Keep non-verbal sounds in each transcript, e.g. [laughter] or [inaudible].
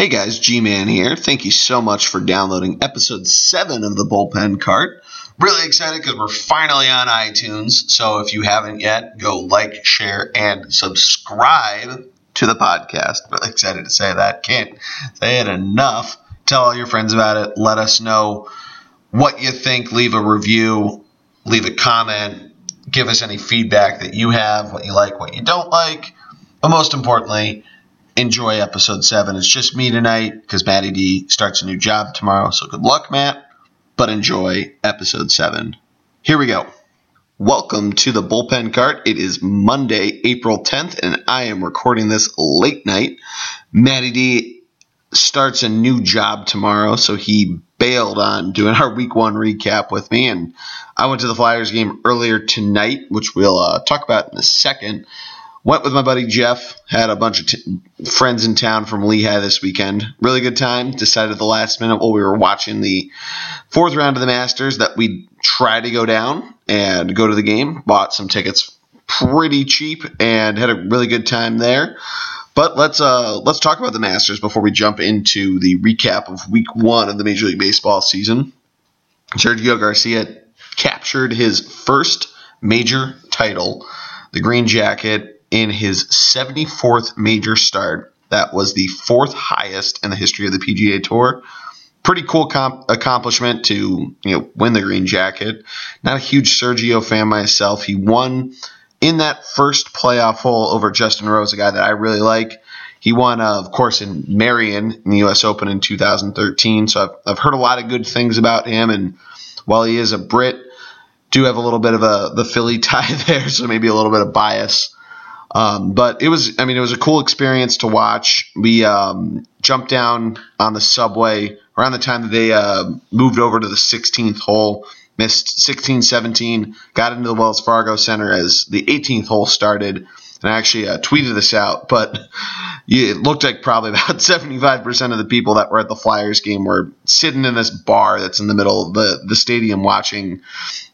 Hey guys, G Man here. Thank you so much for downloading episode 7 of the Bullpen Cart. Really excited because we're finally on iTunes. So if you haven't yet, go like, share, and subscribe to the podcast. Really excited to say that. Can't say it enough. Tell all your friends about it. Let us know what you think. Leave a review, leave a comment, give us any feedback that you have, what you like, what you don't like. But most importantly, enjoy episode seven. It's just me tonight because Matty D starts a new job tomorrow. So good luck, Matt. But enjoy episode seven. Here we go. Welcome to the bullpen cart. It is Monday, April 10th, and I am recording this late night. Matty D starts a new job tomorrow, so he bailed on doing our week one recap with me. And I went to the Flyers game earlier tonight, which we'll uh, talk about in a second. Went with my buddy Jeff. Had a bunch of t- friends in town from Lehigh this weekend. Really good time. Decided at the last minute while we were watching the fourth round of the Masters that we'd try to go down and go to the game. Bought some tickets pretty cheap and had a really good time there. But let's uh, let's talk about the Masters before we jump into the recap of Week One of the Major League Baseball season. Sergio Garcia captured his first major title, the Green Jacket, in his 74th major start. That was the fourth highest in the history of the PGA Tour. Pretty cool comp- accomplishment to you know win the green jacket. Not a huge Sergio fan myself. He won in that first playoff hole over Justin Rose, a guy that I really like. He won, uh, of course, in Merion in the U.S. Open in 2013. So I've, I've heard a lot of good things about him. And while he is a Brit, do have a little bit of a the Philly tie [laughs] there, so maybe a little bit of bias. Um, but it was, I mean, it was a cool experience to watch. We um, jumped down on the subway around the time that they uh, moved over to the 16th hole, missed 16, 17, got into the Wells Fargo Center as the 18th hole started. And I actually uh, tweeted this out, but [laughs] it looked like probably [laughs] about 75% of the people that were at the Flyers game were sitting in this bar that's in the middle of the, the stadium watching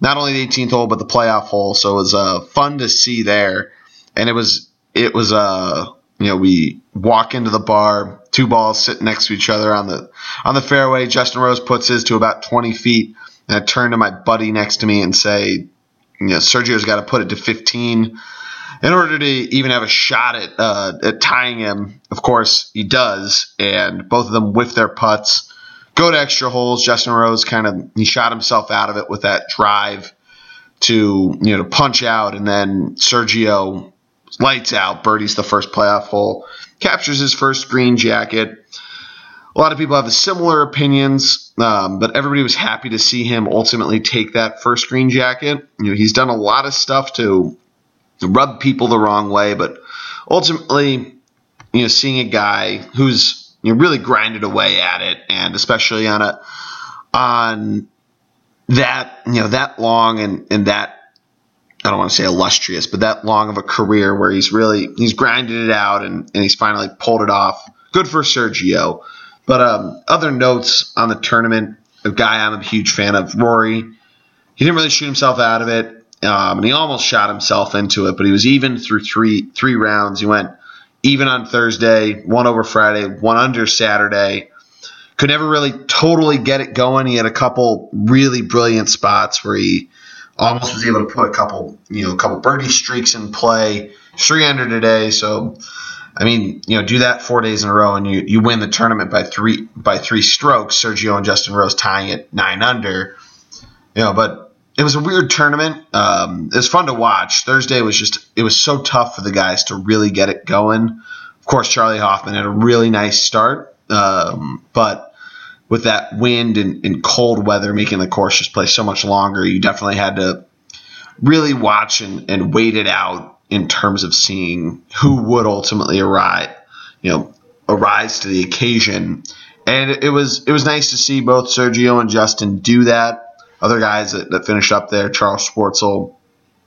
not only the 18th hole, but the playoff hole. So it was uh, fun to see there and it was it was uh you know we walk into the bar, two balls sitting next to each other on the on the fairway. Justin Rose puts his to about 20 feet, and I turn to my buddy next to me and say, you know, Sergio's got to put it to 15 in order to even have a shot at uh, at tying him. Of course, he does, and both of them whiff their putts. Go to extra holes. Justin Rose kind of he shot himself out of it with that drive to you know to punch out, and then Sergio lights out. Birdie's the first playoff hole, captures his first green jacket. A lot of people have similar opinions, um, but everybody was happy to see him ultimately take that first green jacket. You know, he's done a lot of stuff to rub people the wrong way, but ultimately, you know, seeing a guy who's you know, really grinded away at it, and especially on a on that you know that long and and that I don't want to say illustrious, but that long of a career where he's really he's grinded it out and, and he's finally pulled it off. Good for Sergio. But um, other notes on the tournament, a guy I'm a huge fan of, Rory. He didn't really shoot himself out of it, um, and he almost shot himself into it, but he was even through three three rounds. He went even on Thursday, one over Friday, one under Saturday. Could never really totally get it going. He had a couple really brilliant spots where he almost was able to put a couple, you know, a couple birdie streaks in play. Three under today, so I mean, you know, do that four days in a row, and you, you win the tournament by three by three strokes. Sergio and Justin Rose tying it nine under. You know, but it was a weird tournament. Um, it was fun to watch. Thursday was just it was so tough for the guys to really get it going. Of course, Charley Hoffman had a really nice start, um, but with that wind and, and, cold weather making the course just play so much longer, you definitely had to really watch and, and wait it out in terms of seeing who would ultimately arrive, you know, arise to the occasion. And it, was it was nice to see both Sergio and Justin do that. Other guys that, that finished up there, Charl Schwartzel,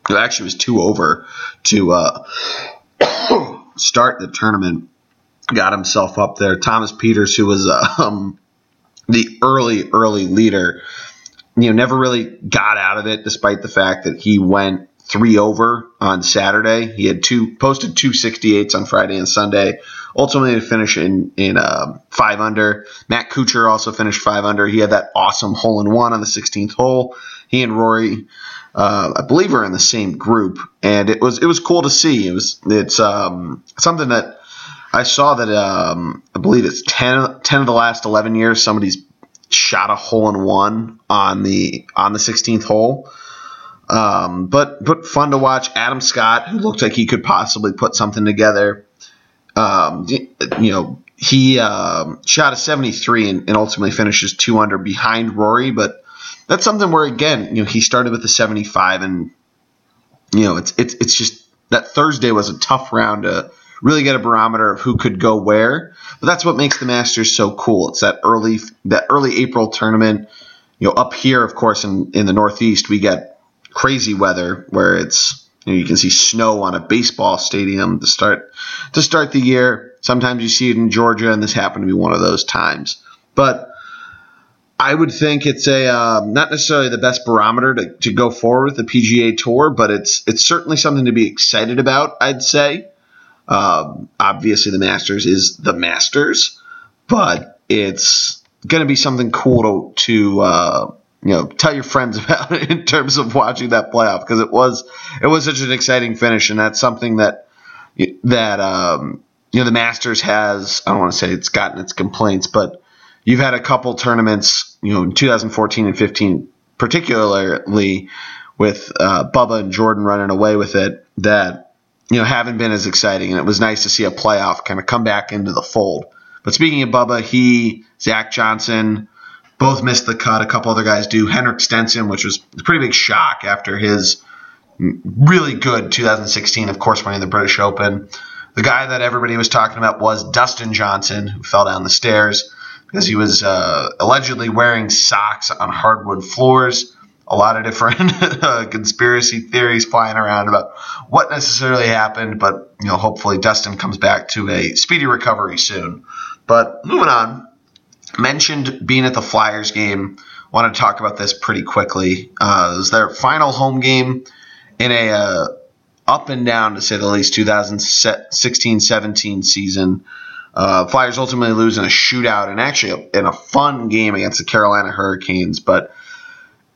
who actually was two over to uh, [coughs] start the tournament, got himself up there. Thomas Pieters, who was um, the early, early leader, you know, never really got out of it, despite the fact that he went three over on Saturday. He had two posted two 68s on Friday and Sunday. Ultimately, to finish in in uh, five under. Matt Kuchar also finished five under. He had that awesome hole in one on the 16th hole. He and Rory, uh, I believe, are in the same group, and it was it was cool to see. It was it's um, something that I saw that um, I believe it's 10, 10 of the last 11 years somebody's shot a hole in one on the on the 16th hole. Um, but but fun to watch. Adam Scott, who looked like he could possibly put something together. Um, you know, he um, shot a 73 and, and, ultimately finishes two under behind Rory. But that's something where again, you know, he started with a 75, and you know, it's it's it's just that Thursday was a tough round to really get a barometer of who could go where. But that's what makes the Masters so cool. It's that early that early April tournament. You know, up here, of course, in in the Northeast, we get crazy weather where it's you, know, you can see snow on a baseball stadium to start to start the year. Sometimes you see it in Georgia, and this happened to be one of those times. But I would think it's a uh, not necessarily the best barometer to, to go forward with the PGA Tour, but it's it's certainly something to be excited about. I'd say. Um, obviously, the Masters is the Masters, but it's going to be something cool to to uh, you know tell your friends [laughs] about it in terms of watching that playoff because it was it was such an exciting finish and that's something that that um, you know the Masters has I don't want to say it's gotten its complaints but you've had a couple tournaments you know in 2014 and 15 particularly with uh, Bubba and Jordan running away with it that you know haven't been as exciting and it was nice to see a playoff kind of come back into the fold but speaking of Bubba he Zach Johnson both missed the cut. A couple other guys do. Henrik Stenson, which was a pretty big shock after his really good 2016, of course, winning the British Open. The guy that everybody was talking about was Dustin Johnson, who fell down the stairs because he was uh, allegedly wearing socks on hardwood floors. A lot of different [laughs] uh, conspiracy theories flying around about what necessarily happened, but you know, hopefully Dustin comes back to a speedy recovery soon. But moving on, mentioned being at the Flyers game. Want to talk about this pretty quickly. Uh, it was their final home game in a uh, up and down, to say the least, 2016-17 season. Uh, Flyers ultimately lose in a shootout and actually in a fun game against the Carolina Hurricanes. But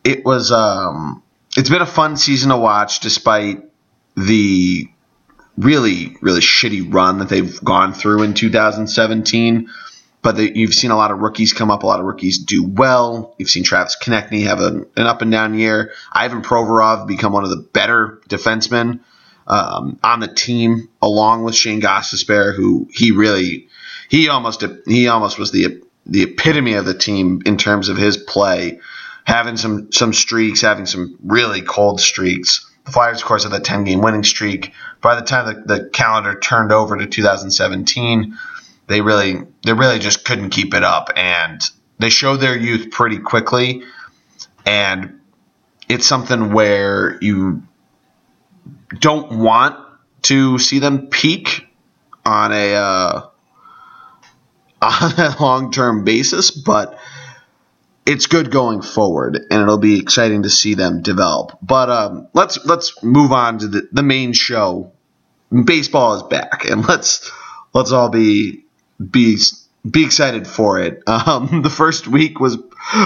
it was um, it's been a fun season to watch, despite the really really shitty run that they've gone through in 2017 but the, you've seen a lot of rookies come up. A lot of rookies do well. You've seen Travis Konecny have a, an up and down year. Ivan Provorov become one of the better defensemen um, on the team, along with Shane Gostisbehere, who he really he almost he almost was the the epitome of the team in terms of his play, having some some streaks, having some really cold streaks. The Flyers, of course, had that 10 game winning streak. By the time the, the calendar turned over to 2017 they really they really just couldn't keep it up and they showed their youth pretty quickly and it's something where you don't want to see them peak on a uh, [laughs] on a long-term basis but it's good going forward and it'll be exciting to see them develop. But um, let's let's move on to the, the main show. Baseball is back and [laughs] let's let's all be be be excited for it. [laughs] Um, the first week was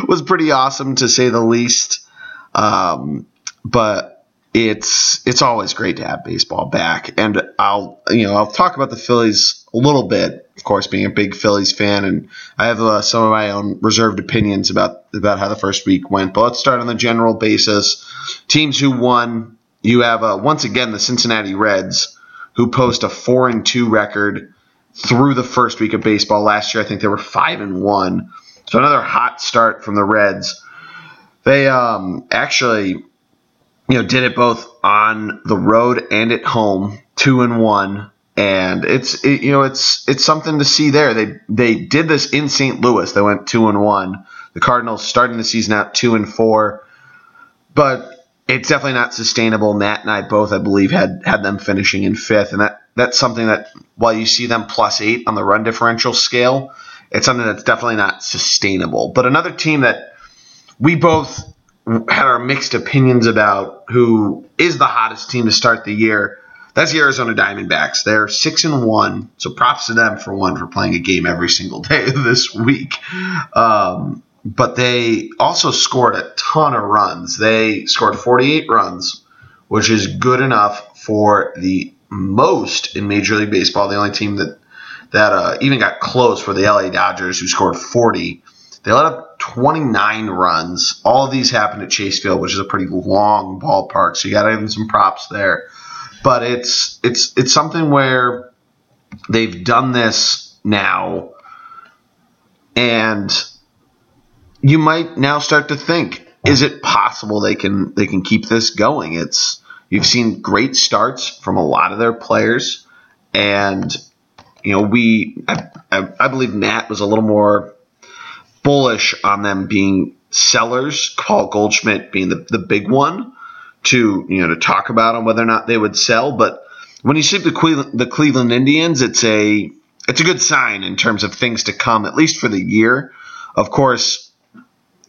was pretty awesome to say the least, um, but it's it's always great to have baseball back. And I'll you know I'll talk about the Phillies a little bit, of course, being a big Phillies fan, and I have uh, some of my own reserved opinions about about how the first week went. But let's start on the general basis. Teams who won. You have uh, once again the Cincinnati Reds, who post a four and two record through the first week of baseball. Last year, I think they were five and one. So another hot start from the Reds. They um, actually, you know, did it both on the road and at home, two and one. And it's it, you know it's it's something to see there. They they did this in St. Louis. They went two and one. The Cardinals starting the season out two and four, but it's definitely not sustainable. Matt and I both, I believe, had had them finishing in fifth, and that that's something that while you see them plus eight on the run differential scale, it's something that's definitely not sustainable. But another team that we both had our mixed opinions about who is the hottest team to start the year. That's the Arizona Diamondbacks. They're six and one, so props to them for one for playing a game every single [laughs] day this week. Um, but they also scored a ton of runs. They scored 48 runs, which is good enough for the most in Major League Baseball. The only team that that uh, even got close were the LA Dodgers, who scored 40. They let up 29 runs. All of these happened at Chase Field, which is a pretty long ballpark, so you got to give them some props there. But it's it's it's something where they've done this now, and you might now start to think: Is it possible they can they can keep this going? It's you've seen great starts from a lot of their players, and you know we I, I, I believe Matt was a little more bullish on them being sellers. Paul Goldschmidt being the, the big one to you know to talk about on whether or not they would sell. But when you see the Cleveland, the Cleveland Indians, it's a it's a good sign in terms of things to come, at least for the year. Of course,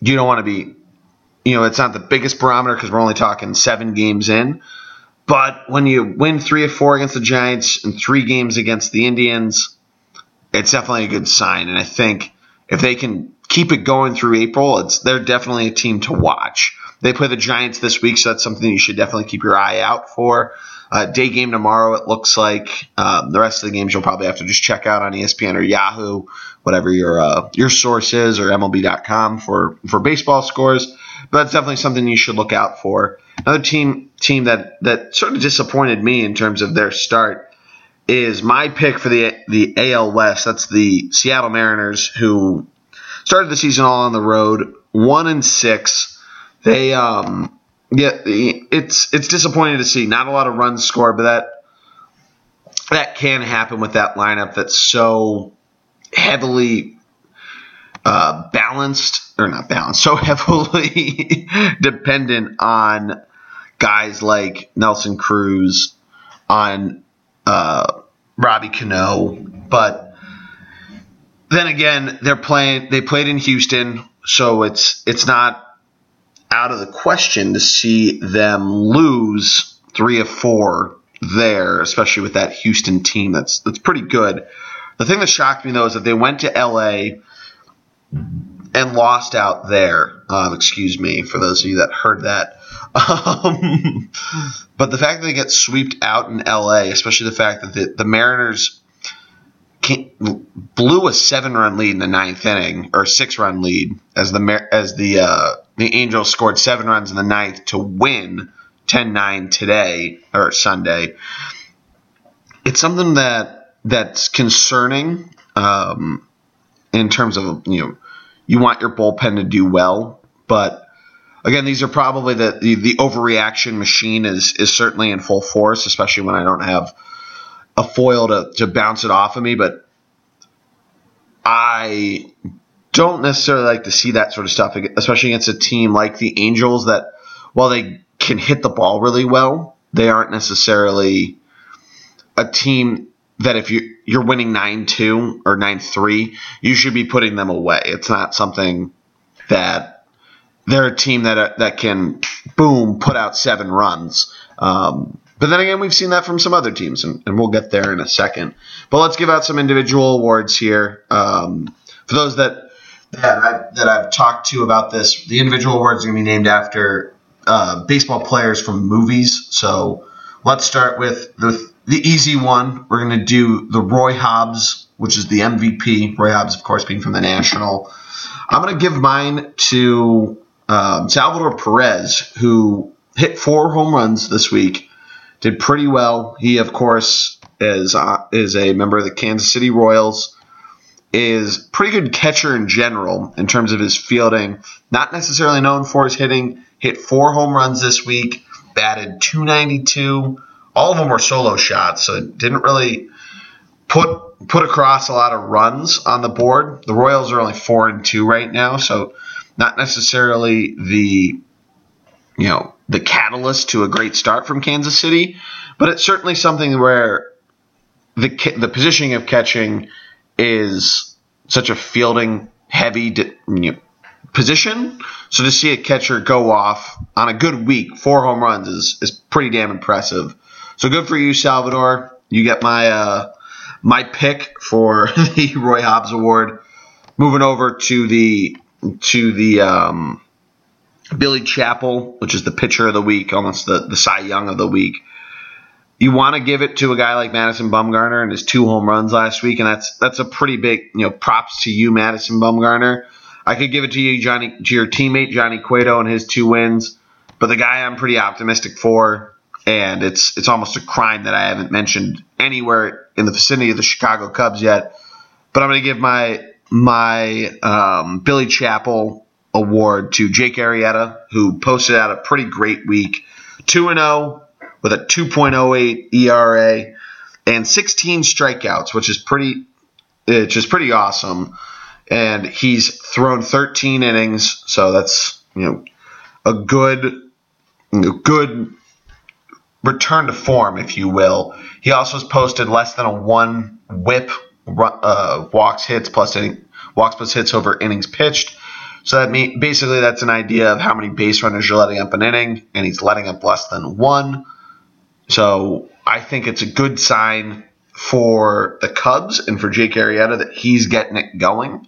you don't want to be, you know, it's not the biggest barometer because we're only talking seven games in. But when you win three or four against the Giants and three games against the Indians, it's definitely a good sign. And I think if they can keep it going through April, it's they're definitely a team to watch. They play the Giants this week, so that's something you should definitely keep your eye out for. Uh, day game tomorrow, it looks like. Um, the rest of the games you'll probably have to just check out on ESPN or Yahoo, whatever your uh, your source is, or MLB.com for for baseball scores. But that's definitely something you should look out for. Another team team that that sort of disappointed me in terms of their start is my pick for the the AL West. That's the Seattle Mariners, who started the season all on the road, one and six. They um yeah, it's it's disappointing to see not a lot of runs scored, but that that can happen with that lineup that's so heavily uh, balanced or not balanced, [laughs] so heavily dependent on guys like Nelson Cruz, on uh, Robbie Cano, but then again, they're playing. They played in Houston, so it's it's not out of the question to see them lose three of four there, especially with that Houston team. That's that's pretty good. The thing that shocked me though is that they went to LA and lost out there. Um, excuse me for those of you that heard that. [laughs] Um, but the fact that they get swept out in LA, especially the fact that the, the Mariners blew a seven-run lead in the ninth inning or six-run lead as the as the uh, the Angels scored seven runs in the ninth to win 10-9 today or Sunday. It's something that that's concerning um, in terms of you know you want your bullpen to do well, but again, these are probably the, the, the overreaction machine is is certainly in full force, especially when I don't have a foil to, to bounce it off of me. But I don't necessarily like to see that sort of stuff, especially against a team like the Angels that, while they can hit the ball really well, they aren't necessarily a team that if you you're winning nine two or nine three, you should be putting them away. It's not something that they're a team that uh, that can boom put out seven runs. Um, but then again, we've seen that from some other teams, and, and, we'll get there in a second. But let's give out some individual awards here um, for those that that, I, that I've talked to about this. The individual awards are going to be named after uh, baseball players from movies. So let's start with the the easy one. We're going to do the Roy Hobbs, which is the MVP. Roy Hobbs, of course, being from the Natural. I'm going to give mine to um, Salvador Perez, who hit four home runs this week, did pretty well. He, of course, is uh, is a member of the Kansas City Royals. Is pretty good catcher in general in terms of his fielding. Not necessarily known for his hitting. Hit four home runs this week. Batted 292. All of them were solo shots, so it didn't really put put across a lot of runs on the board. The Royals are only four and two right now, so not necessarily the you know the catalyst to a great start from Kansas City, but it's certainly something where the the positioning of catching is such a fielding heavy you know, position. So to see a catcher go off on a good week, four home runs is is pretty damn impressive. So good for you, Salvador. You get my uh, my pick for [laughs] the Roy Hobbs Award. Moving over to the to the um, Billy Chapel, which is the pitcher of the week, almost the, the Cy Young of the week. You want to give it to a guy like Madison Bumgarner and his two home runs last week, and that's that's a pretty big you know props to you, Madison Bumgarner. I could give it to you, Johnny, to your teammate Johnny Cueto and his two wins, but the guy I'm pretty optimistic for, and it's it's almost a crime that I haven't mentioned anywhere in the vicinity of the Chicago Cubs yet. But I'm going to give my my um, Billy Chapel award to Jake Arrieta, who posted out a pretty great week, two and zero oh with a 2.08 ERA and 16 strikeouts, which is pretty, which is pretty awesome. And he's thrown 13 innings, so that's you know a good, good return to form, if you will. He also has posted less than a one WHIP uh, walks hits plus inning, walks plus hits over innings pitched. So that mean, basically that's an idea of how many base runners you're letting up an inning, and he's letting up less than one. So I think it's a good sign for the Cubs and for Jake Arrieta that he's getting it going.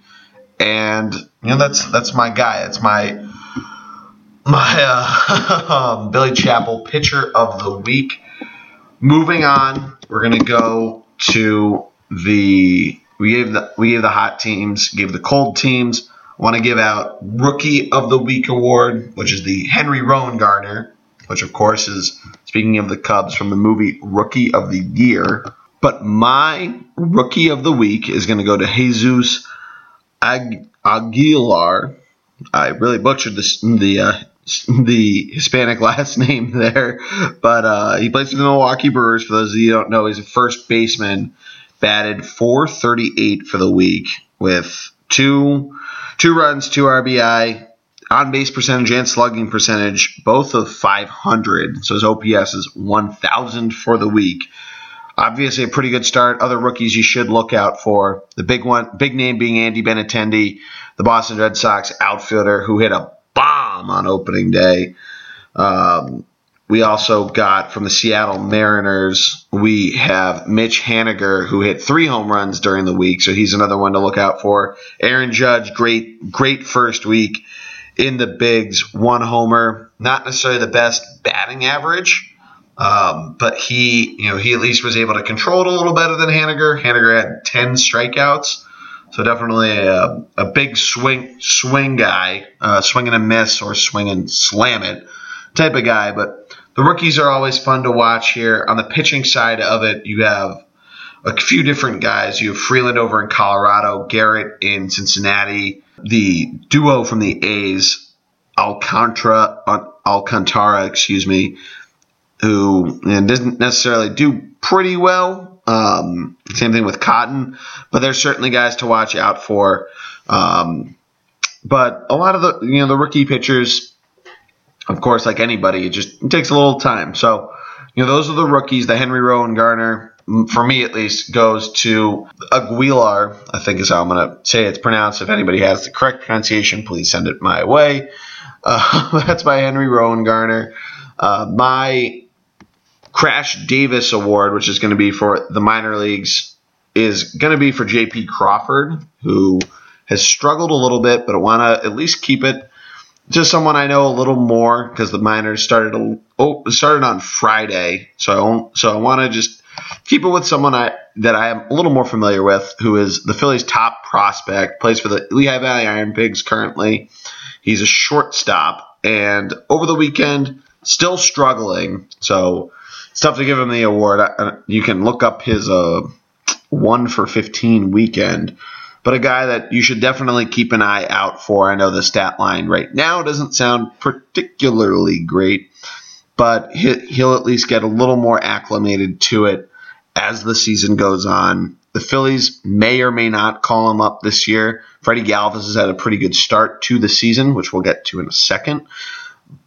And you know that's that's my guy. It's my my uh, [laughs] um, Billy Chapel pitcher of the week. Moving on, we're gonna go to the we gave the we gave the hot teams, gave the cold teams. Want to give out Rookie of the Week award, which is the Henry Rowengartner, which of course is speaking of the Cubs from the movie Rookie of the Year. But my Rookie of the Week is going to go to Jesus Ag- Aguilar. I really butchered this, the uh, [laughs] the Hispanic [laughs] last name there, but uh, he plays for the Milwaukee Brewers. For those of you who don't know, he's a first baseman. Batted 438 for the week with two two runs, two RBI, on base percentage and slugging percentage, both of 500. So his OPS is 1,000 for the week. Obviously, a pretty good start. Other rookies you should look out for. The big one, big name being Andy Benintendi, the Boston Red Sox outfielder who hit a bomb on opening day. Um, we also got from the Seattle Mariners, we have Mitch Haniger, who hit three home runs during the week, so he's another one to look out for. Aaron Judge, great, great first week in the bigs, one homer, not necessarily the best batting average, um, but he, you know, he at least was able to control it a little better than Haniger. Haniger had ten strikeouts, so definitely a, a big swing swing guy, uh, swing and a miss or swinging slam it type of guy, but the rookies are always fun to watch here. On the pitching side of it, you have a few different guys. You have Freeland over in Colorado, Garrett in Cincinnati, the duo from the A's, Alcantara, Alcantara, excuse me, who doesn't necessarily do pretty well. Um, same thing with Cotton, but there's certainly guys to watch out for. Um, but a lot of the you know the rookie pitchers of course, like anybody, it just it takes a little time. So, you know, those are the rookies. The Henry Rowengartner, for me at least, goes to Aguilar. I think is how I'm going to say it's pronounced. If anybody has the correct pronunciation, please send it my way. Uh, [laughs] that's by Henry Rowengartner. Uh, my Crash Davis Award, which is going to be for the minor leagues, is going to be for J.P. Crawford, who has struggled a little bit, but I want to at least keep it just someone I know a little more because the minors started a, oh, started on Friday, so I so I want to just keep it with someone I that I am a little more familiar with, who is the Phillies' top prospect, plays for the Lehigh Valley Iron Pigs currently. He's a shortstop, and over the weekend still struggling, so it's tough to give him the award. You can look up his uh, one for fifteen weekend but a guy that you should definitely keep an eye out for. I know the stat line right now doesn't sound particularly great, but he'll at least get a little more acclimated to it as the season goes on. The Phillies may or may not call him up this year. Freddie Galvis has had a pretty good start to the season, which we'll get to in a second.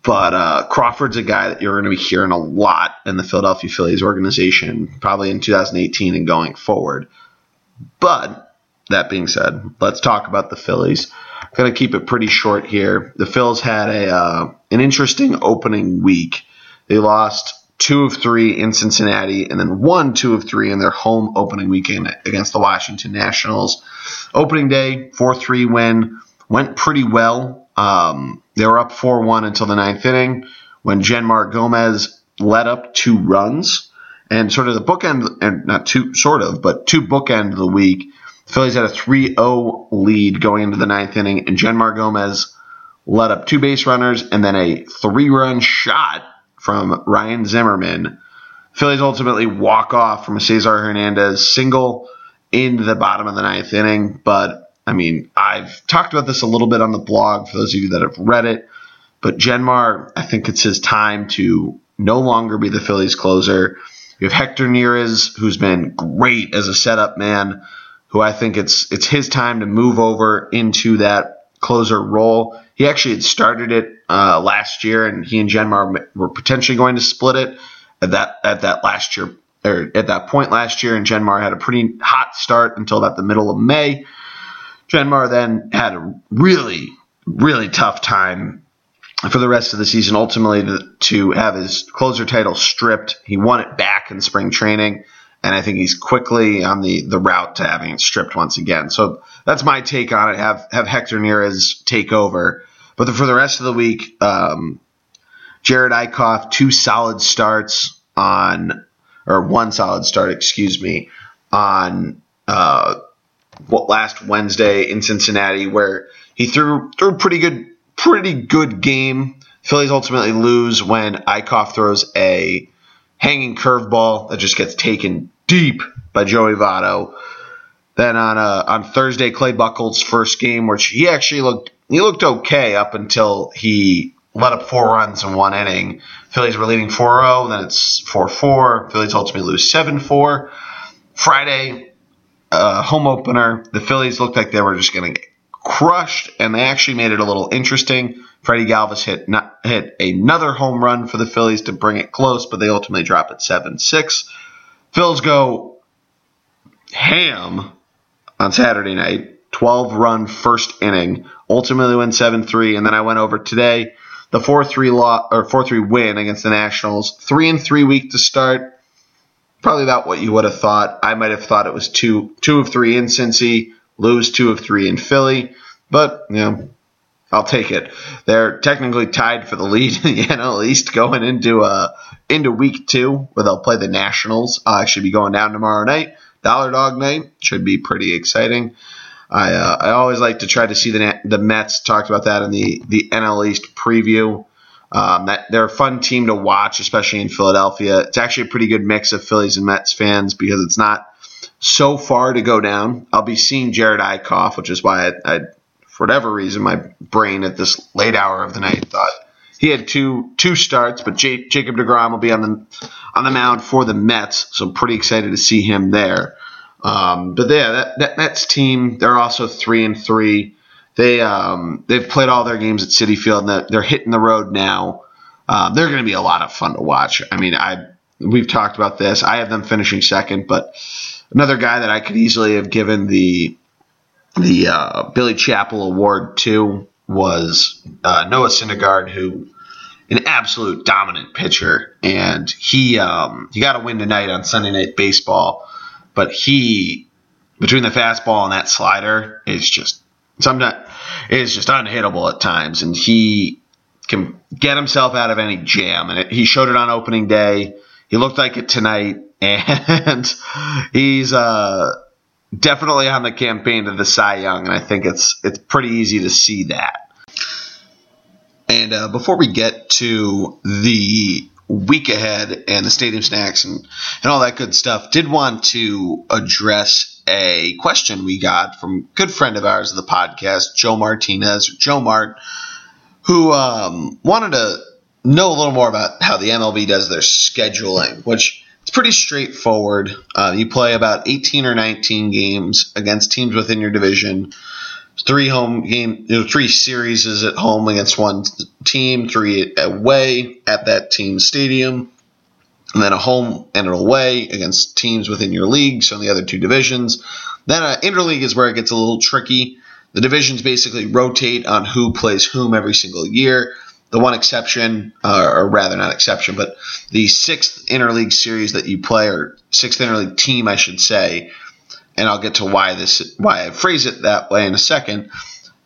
But uh, Crawford's a guy that you're going to be hearing a lot in the Philadelphia Phillies organization, probably in 2018 and going forward. But that being said, let's talk about the Phillies. I'm Going to keep it pretty short here. The Phils had a uh, an interesting opening week. They lost two of three in Cincinnati, and then won two of three in their home opening weekend against the Washington Nationals. Opening day, 4 3 win, went pretty well. Um, they were up 4 1 until the ninth inning when Jeanmar Gomez led up two runs. And sort of the bookend, and not two, sort of, but two bookend of the week. The Phillies had a 3 0 lead going into the ninth inning, and Jeanmar Gomez led up two base runners and then a three run shot from Ryan Zimmerman. Phillies ultimately walk off from a Cesar Hernandez single in the bottom of the ninth inning. But I mean, I've talked about this a little bit on the blog for those of you that have read it. But Jeanmar, I think it's his time to no longer be the Phillies closer. You have Hector Neris, who's been great as a setup man, who I think it's it's his time to move over into that closer role. He actually had started it uh, last year, and he and Jeanmar were potentially going to split it at that at that last year or at that point last year. And Jeanmar had a pretty hot start until about the middle of May. Jeanmar then had a really really tough time for the rest of the season. Ultimately, to, to have his closer title stripped, he won it back in spring training and I think he's quickly on the, the route to having it stripped once again. So that's my take on it. Have have Hector Neris take over, but the, for the rest of the week, um, Jerad Eickhoff two solid starts on or one solid start, excuse me, on uh, what last Wednesday in Cincinnati, where he threw threw a pretty good pretty good game. Phillies ultimately lose when Eickhoff throws a hanging curveball that just gets taken deep by Joey Votto. Then on uh, on Thursday, Clay Buchholz's first game, which he actually looked he looked okay up until he let up four runs in one inning. Phillies were leading 4-0, then it's 4-4. Phillies ultimately lose 7-4. Friday, uh, home opener, the Phillies looked like they were just going to crushed, and they actually made it a little interesting. Freddie Galvis hit not, hit another home run for the Phillies to bring it close, but they ultimately drop it 7-6. Phils go ham on Saturday night. 12 run first inning. Ultimately win 7 3. And then I went over today. The 4 3 law or 4 3 win against the Nationals. 3 and 3 week to start. Probably about what you would have thought. I might have thought it was 2 2 of 3 in Cincy, lose 2 of 3 in Philly. But, you know, I'll take it. They're technically tied for the lead [laughs] in the NL East going into uh into week two, where they'll play the Nationals. I'll actually be going down tomorrow night. Dollar Dog night should be pretty exciting. I uh, I always like to try to see the the Mets. Talked about that in the the NL East preview. Um, that they're a fun team to watch, especially in Philadelphia. It's actually a pretty good mix of Phillies and Mets fans because it's not so far to go down. I'll be seeing Jerad Eickhoff, which is why I, I for whatever reason, my brain at this late hour of the night thought he had two two starts, but J- Jacob Degrom will be on the on the mound for the Mets, so I'm pretty excited to see him there. Um, but yeah, that, that Mets team, they're also three and three. They um, they've played all their games at Citi Field, and they're hitting the road now. Um, they're going to be a lot of fun to watch. I mean, I we've talked about this. I have them finishing second, but another guy that I could easily have given the the uh, Billy Chapel Award to was uh, Noah Syndergaard, who an absolute dominant pitcher, and he um, he got a win tonight on Sunday Night Baseball, but he between the fastball and that slider is just sometimes is just unhittable at times, and he can get himself out of any jam, and it, he showed it on opening day. He looked like it tonight, and he's uh, definitely on the campaign to the Cy Young, and I think it's it's pretty easy to see that. And uh, before we get to the week ahead and the stadium snacks and, and all that good stuff, did want to address a question we got from a good friend of ours of the podcast, Joe Martinez, Joe Mart, who um, wanted to know a little more about how the MLB does their scheduling, which it's pretty straightforward. Uh, you play about 18 or 19 games against teams within your division. Three home game, you know, three series is at home against one team, three away at that team's stadium, and then a home and an away against teams within your league, so in the other two divisions. Then uh, interleague is where it gets a little tricky. the divisions basically rotate on who plays whom every single year. The one exception, uh, or rather not exception, but the sixth interleague series that you play, or sixth interleague team, I should say, and I'll get to why this why I phrase it that way in a second,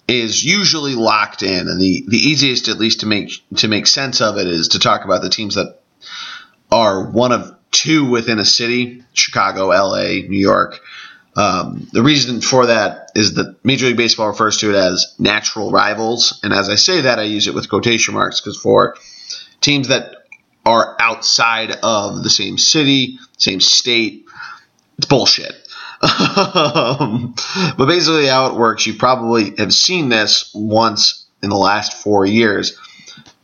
is usually locked in. And the, the easiest at least to make to make sense of it is to talk about the teams that are one of two within a city, Chicago, LA, New York. Um, the reason for that is that Major League Baseball refers to it as natural rivals. And as I say that, I use it with quotation marks because for teams that are outside of the same city, same state, it's bullshit. um, but basically, how it works, you probably have seen this once in the last four years.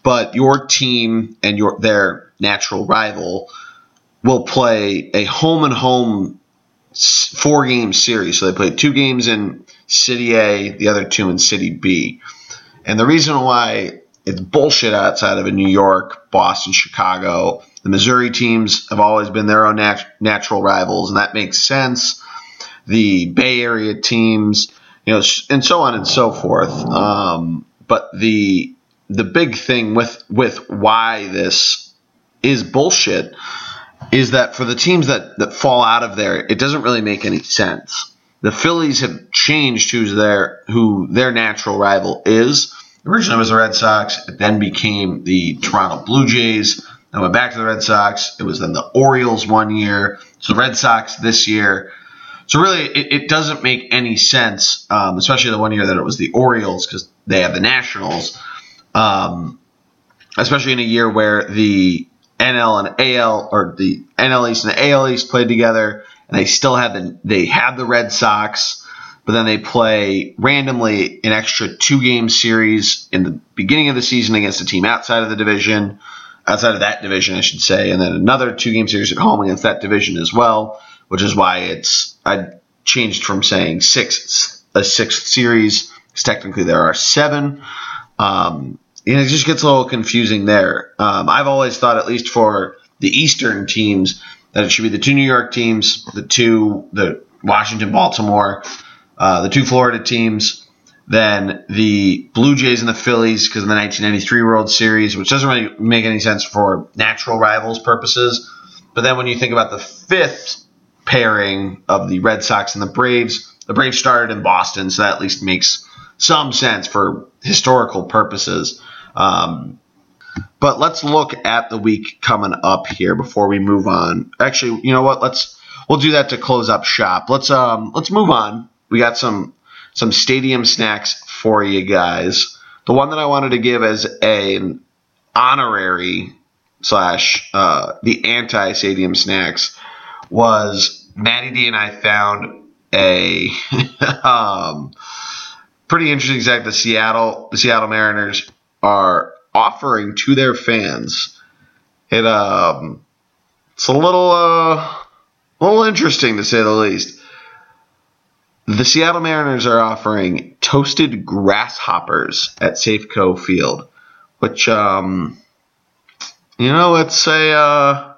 But your team and your their natural rival will play a home and home four game series. So they played two games in City A, the other two in City B. And the reason why it's bullshit outside of New York, Boston, Chicago, the Missouri teams have always been their own nat- natural rivals, and that makes sense. The Bay Area teams, you know, and so on and so forth. Um, but the the big thing with with why this is bullshit is that for the teams that, that fall out of there, it doesn't really make any sense. The Phillies have changed who's their who their natural rival is. Originally it was the Red Sox, it then became the Toronto Blue Jays, then went back to the Red Sox. It was then the Orioles one year. So the Red Sox this year. So really, it, it doesn't make any sense, um, especially the one year that it was the Orioles because they have the Nationals. Um, especially in a year where the NL and AL or the NL East and the AL East played together, and they still have the they have the Red Sox, but then they play randomly an extra two game series in the beginning of the season against a team outside of the division, outside of that division, I should say, and then another two game series at home against that division as well, which is why it's I changed from saying six a sixth series because technically there are seven. Um, it just gets a little confusing there. Um, I've always thought, at least for the Eastern teams, that it should be the two New York teams, the two, the Washington, Baltimore, uh, the two Florida teams, then the Blue Jays and the Phillies because of the 1993 World Series, which doesn't really make any sense for natural rivals purposes. But then when you think about the fifth pairing of the Red Sox and the Braves, the Braves started in Boston, so that at least makes some sense for historical purposes. Um, but let's look at the week coming up here before we move on. Actually, you know what? Let's we'll do that to close up shop. Let's um let's move on. We got some some stadium snacks for you guys. The one that I wanted to give as a, an honorary slash uh, the anti stadium snacks was Matty D and I found a [laughs] um, pretty interesting fact. The Seattle the Seattle Mariners are offering to their fans. It um, it's a little uh, little interesting to say the least. The Seattle Mariners are offering toasted grasshoppers at Safeco Field, which um, you know, it's a uh,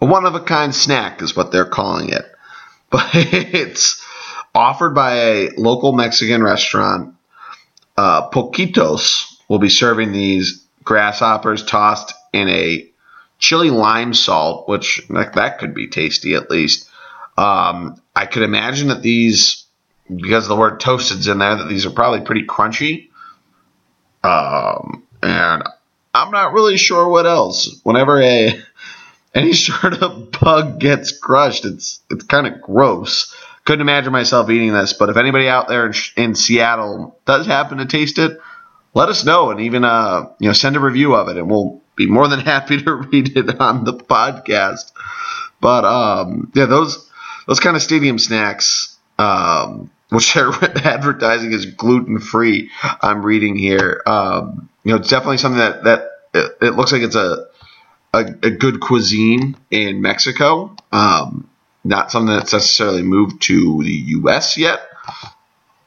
a one of a kind snack is what they're calling it, [laughs] but it's offered by a local Mexican restaurant uh, Poquitos will be serving these grasshoppers tossed in a chili lime salt, which like, that could be tasty at least. Um, I could imagine that these, because the word toasted's in there, that these are probably pretty crunchy. Um, and I'm not really sure what else. Whenever a [laughs] any sort of bug gets crushed, it's it's kind of gross couldn't imagine myself eating this. But if anybody out there in, in Seattle does happen to taste it, let us know and even uh, you know send a review of it, and we'll be more than [laughs] happy to read it on the podcast. But um, yeah, those those kind of stadium snacks, um, which [laughs] are advertising is gluten free. I'm reading here. Um, you know, it's definitely something that that it, it looks like it's a, a, a good cuisine in Mexico. Um, not something that's necessarily moved to the U.S. yet,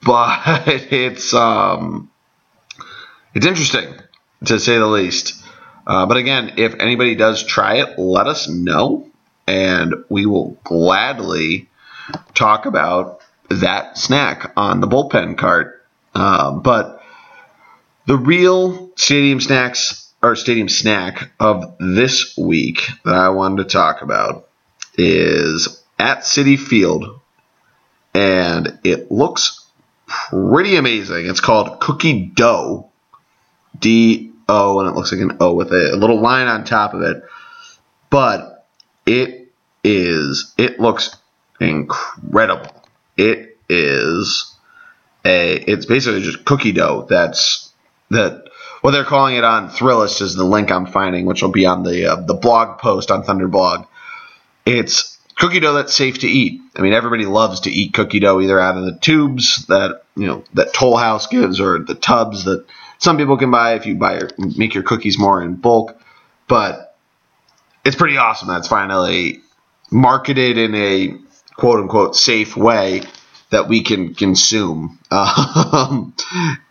but [laughs] it's um, it's interesting to say the least. Uh, but again, if anybody does try it, let us know, and we will gladly talk about that snack on the bullpen cart. Um, but the real stadium snacks or stadium snack of this week that I wanted to talk about is at Citi Field, and it looks pretty amazing. It's called Cookie Dough, D O, and it looks like an O with a, a little line on top of it. But it is, it looks incredible. It is a, it's basically just cookie dough that's, that, what they're calling it on Thrillist is the link I'm finding, which will be on the uh, the blog post on Thunderblog. It's cookie dough that's safe to eat. I mean, everybody loves to eat cookie dough either out of the tubes that you know that Toll House gives or the tubs that some people can buy if you buy your, make your cookies more in bulk. But it's pretty awesome that's finally marketed in a quote unquote safe way that we can consume. [laughs] Um,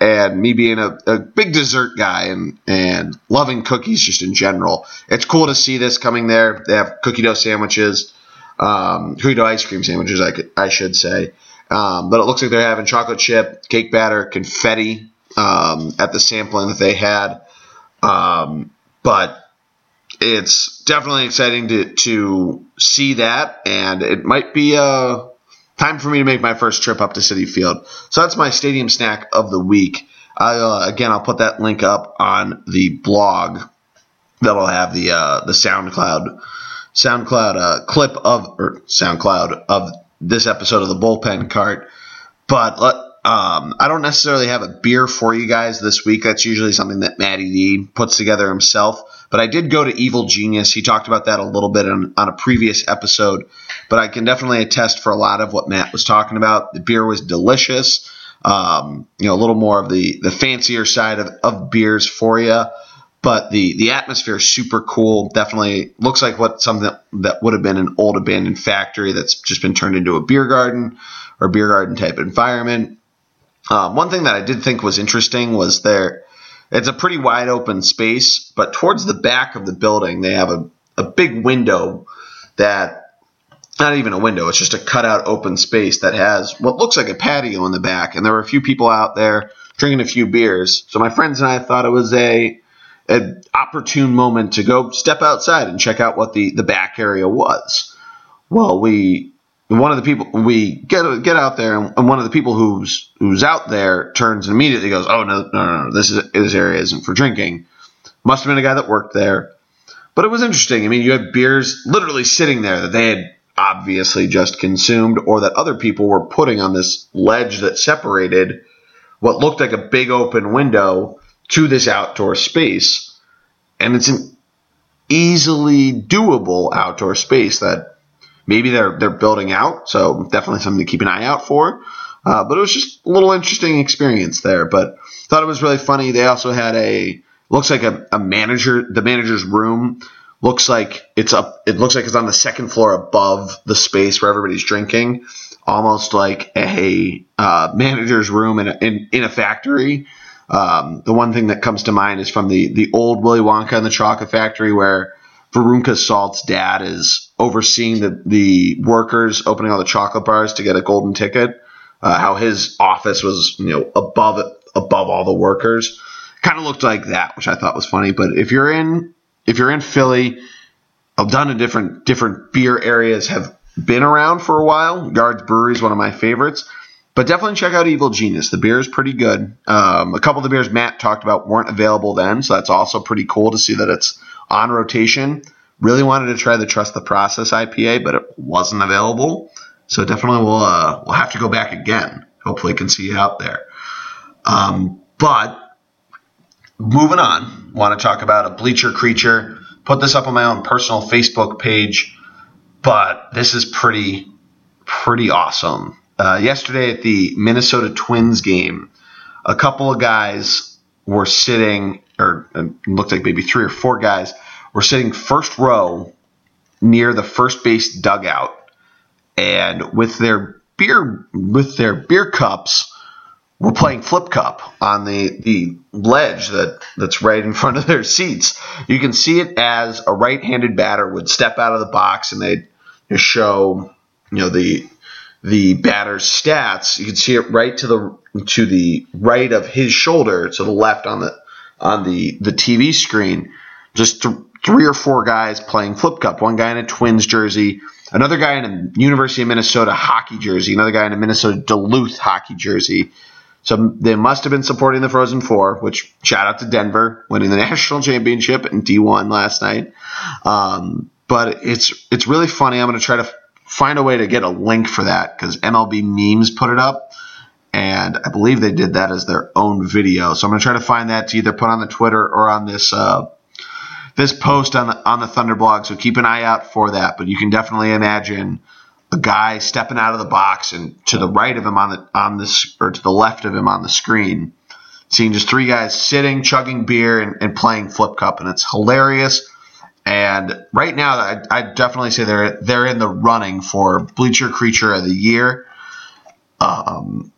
and me being a, a, big dessert guy and, and loving cookies just in general, it's cool to see this coming there. They have cookie dough sandwiches, um, cookie ice cream sandwiches, I, could, I should say. Um, but it looks like they're having chocolate chip, cake batter, confetti um, at the sampling that they had. Um, but it's definitely exciting to, to see that, and it might be uh, time for me to make my first trip up to Citi Field. So that's my stadium snack of the week. Uh, again, I'll put that link up on the blog. That'll have the uh, the SoundCloud SoundCloud uh, clip of or SoundCloud of this episode of the bullpen cart. But um, I don't necessarily have a beer for you guys this week. That's usually something that Matty D puts together himself. But I did go to Evil Genius. He talked about that a little bit on, on a previous episode. But I can definitely attest for a lot of what Matt was talking about. The beer was delicious. Um, you know, a little more of the, the fancier side of, of beers for you. But the, the atmosphere is super cool. Definitely looks like what something that, that would have been an old abandoned factory that's just been turned into a beer garden or beer garden type environment. Um, one thing that I did think was interesting was there. It's a pretty wide open space, but towards the back of the building, they have a, a big window that not even a window, it's just a cutout open space that has what looks like a patio in the back. And there were a few people out there drinking a few beers. So my friends and I thought it was a an opportune moment to go step outside and check out what the, the back area was. Well, we one of the people we get get out there, and one of the people who's who's out there turns and immediately goes, "Oh no, no, no, no! This is this area isn't for drinking." Must have been a guy that worked there, but it was interesting. I mean, you had beers literally sitting there that they had obviously just consumed, or that other people were putting on this ledge that separated what looked like a big open window to this outdoor space, and it's an easily doable outdoor space that maybe they're they're building out. So definitely something to keep an eye out for. Uh, but it was just a little interesting experience there. But thought it was really funny. They also had a looks like a, a manager. The manager's room looks like it's up. It looks like it's on the second floor above the space where everybody's drinking, almost like a uh, manager's room in a, in, in a factory. Um, the one thing that comes to mind is from the the old Willy Wonka and the Chocolate Factory, where Veruca Salt's dad is overseeing the, the workers opening all the chocolate bars to get a golden ticket. Uh, how his office was, you know, above above all the workers. Kind of looked like that, which I thought was funny. But if you're in if you're in Philly, I've done a different different beer areas have been around for a while. Yards Brewery is one of my favorites. But definitely check out Evil Genius. The beer is pretty good. Um, a couple of the beers Matt talked about weren't available then, so that's also pretty cool to see that it's on rotation. Really wanted to try the Trust the Process IPA, but it wasn't available. So definitely we'll uh, we'll have to go back again. Hopefully, can see you out there. Um, but moving on, want to talk about a bleacher creature. Put this up on my own personal Facebook page, but this is pretty pretty awesome. Uh, yesterday at the Minnesota Twins game, a couple of guys were sitting, or looked like maybe three or four guys were sitting first row near the first base dugout, and with their beer with their beer cups, were playing flip cup on the the ledge that that's right in [laughs] front of their seats. You can see it as a right-handed batter would step out of the box and they'd show you know the the batter's stats, you can see it right to the to the right of his shoulder, to the left on the on the the TV screen. Just th- three or four guys playing flip cup. One guy in a Twins jersey, another guy in a University of Minnesota hockey jersey, another guy in a Minnesota Duluth hockey jersey. So they must have been supporting the Frozen Four, which shout out to Denver winning the [laughs] national championship in D1 last night. Um, but it's it's really funny. I'm going to try to find a way to get a link for that because MLB memes put it up. And I believe they did that as their own video. So I'm going to try to find that to either put on the Twitter or on this uh, this post on the on the Thunder blog. So keep an eye out for that. But you can definitely imagine a guy stepping out of the box and to the right of him on the on this or to the left of him on the screen, seeing just three guys sitting, chugging beer, and, and playing flip cup, and it's hilarious. And right now, I, I definitely say they're they're in the running for Bleacher Creature of the Year. Um,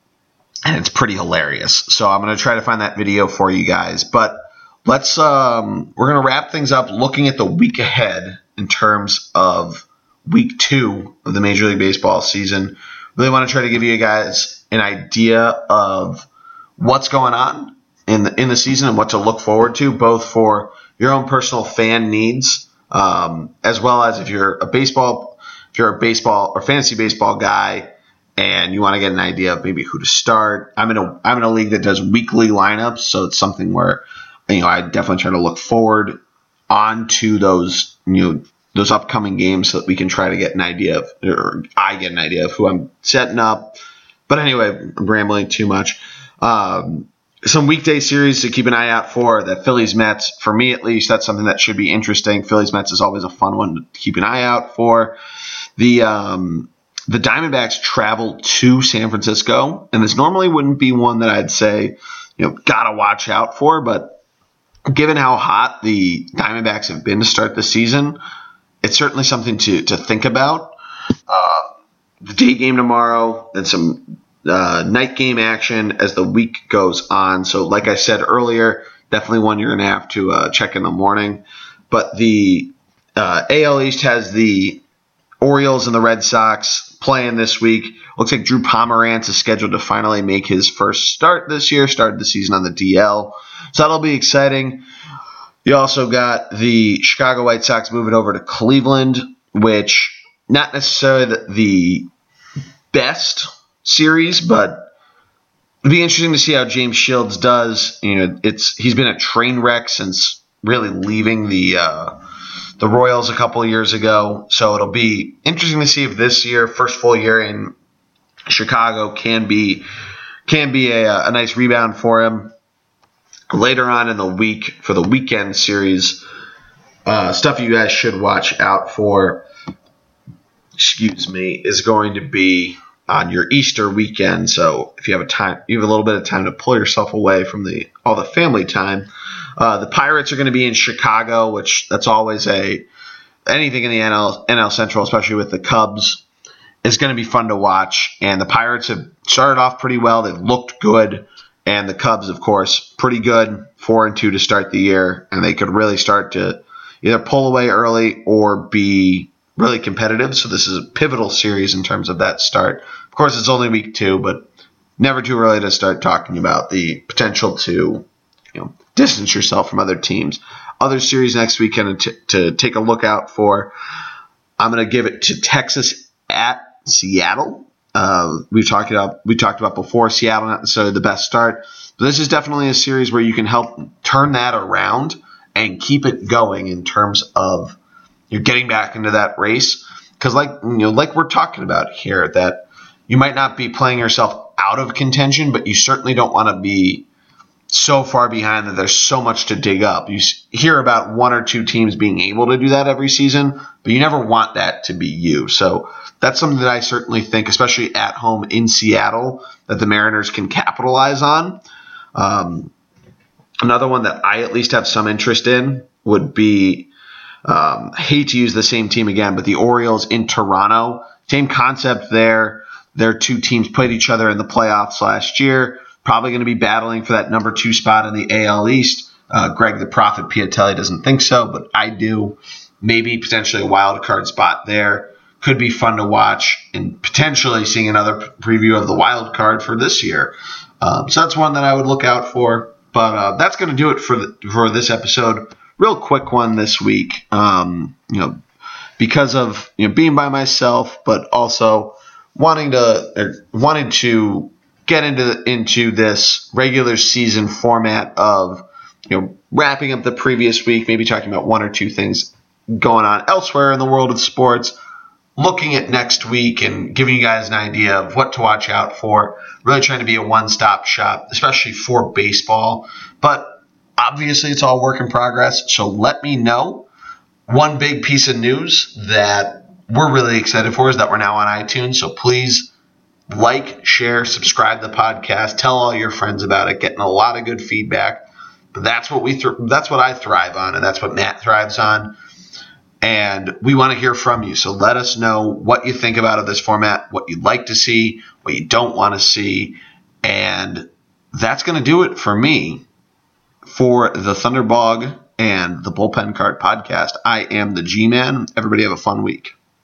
and it's pretty hilarious. So I'm to try to find that video for you guys. But let's um, we're to wrap things up looking at the week ahead in terms of week two of the Major League Baseball season. Really want to try to give you guys an idea of what's going on in the in the season and what to look forward to, both for your own personal fan needs, um, as well as if you're a baseball, if you're a baseball or fantasy baseball guy, and you want to get an idea of maybe who to start. I'm in a I'm in a league that does weekly lineups, so it's something where you know I definitely try to look forward onto those you know those upcoming games so that we can try to get an idea of or I get an idea of who I'm setting up. But anyway, I'm rambling too much. Um, some weekday series to keep an eye out for. The Phillies Mets, for me at least, that's something that should be interesting. Phillies Mets is always a fun one to keep an eye out for. The um, the Diamondbacks travel to San Francisco, and this normally wouldn't be one that I'd say, you know, gotta watch out for, but given how hot the Diamondbacks have been to start the season, it's certainly something to, to think about. Uh, the day game tomorrow, and some uh, night game action as the week goes on. So, like I said earlier, definitely one you're going to have to uh, check in the morning. But the uh, AL East has the Orioles and the Red Sox playing this week. Looks like Drew Pomeranz is scheduled to finally make his first start this year. Started the season on the DL, so that'll be exciting. You also got the Chicago White Sox moving over to Cleveland, which not necessarily the best series, but it'd be interesting to see how James Shields does. You know, it's he's been a train wreck since really leaving the uh, the Royals a couple of years ago. So it'll be interesting to see if this year, first full year in Chicago, can be can be a, a nice rebound for him. Later on in the week for the weekend series, uh, stuff you guys should watch out for. Excuse me, is going to be on your Easter weekend. So if you have a time, you have a little bit of time to pull yourself away from the all the family time. Uh, the Pirates are going to be in Chicago, which that's always a anything in the NL NL Central, especially with the Cubs, is going to be fun to watch. And the Pirates have started off pretty well; they've looked good, and the Cubs, of course, pretty good, four and two to start the year, and they could really start to either pull away early or be really competitive. So this is a pivotal series in terms of that start. Of course, it's only week two, but never too early to start talking about the potential to, you know, distance yourself from other teams. Other series next weekend to, to take a look out for. I'm going to give it to Texas at Seattle. Uh, we talked about we talked about before Seattle not necessarily the best start, but this is definitely a series where you can help turn that around and keep it going in terms of you're getting back into that race. Because like you know like we're talking about here that you might not be playing yourself out of contention but you certainly don't want to be so far behind that there's so much to dig up. You hear about one or two teams being able to do that every season but you never want that to be you. So that's something that I certainly think especially at home in Seattle that the Mariners can capitalize on. Um, another one that I at least have some interest in would be um, hate to use the same team again, but the Orioles in Toronto, same concept there. Their two teams played each other in the playoffs last year. Probably going to be battling for that number two spot in the AL East. Uh, Greg the Prophet Piatelli doesn't think so, but I do. Maybe potentially a wild card spot there. could be fun to watch and potentially seeing another preview of the wild card for this year. Um, so that's one that I would look out for. But uh, that's going to do it for the, for this episode. Real quick one this week. Um, you know, because of you know being by myself, but also wanting to wanting to get into into this regular season format of you know wrapping up the previous week, maybe talking about one or two things going on elsewhere in the world of sports, looking at next week and giving you guys an idea of what to watch out for. Really trying to be a one-stop shop, especially for baseball. But obviously, it's all work in progress. So let me know. One big piece of news that we're really excited for is that we're now on iTunes. So please like, share, subscribe the podcast, tell all your friends about it. Getting a lot of good feedback. But that's what we th- that's what I thrive on, and that's what Matt thrives on. And we want to hear from you. So let us know what you think about of this format, what you'd like to see, what you don't want to see, and that's going to do it for me for the Thunderbog and the Bullpen Cart podcast. I am the G Man. Everybody have a fun week.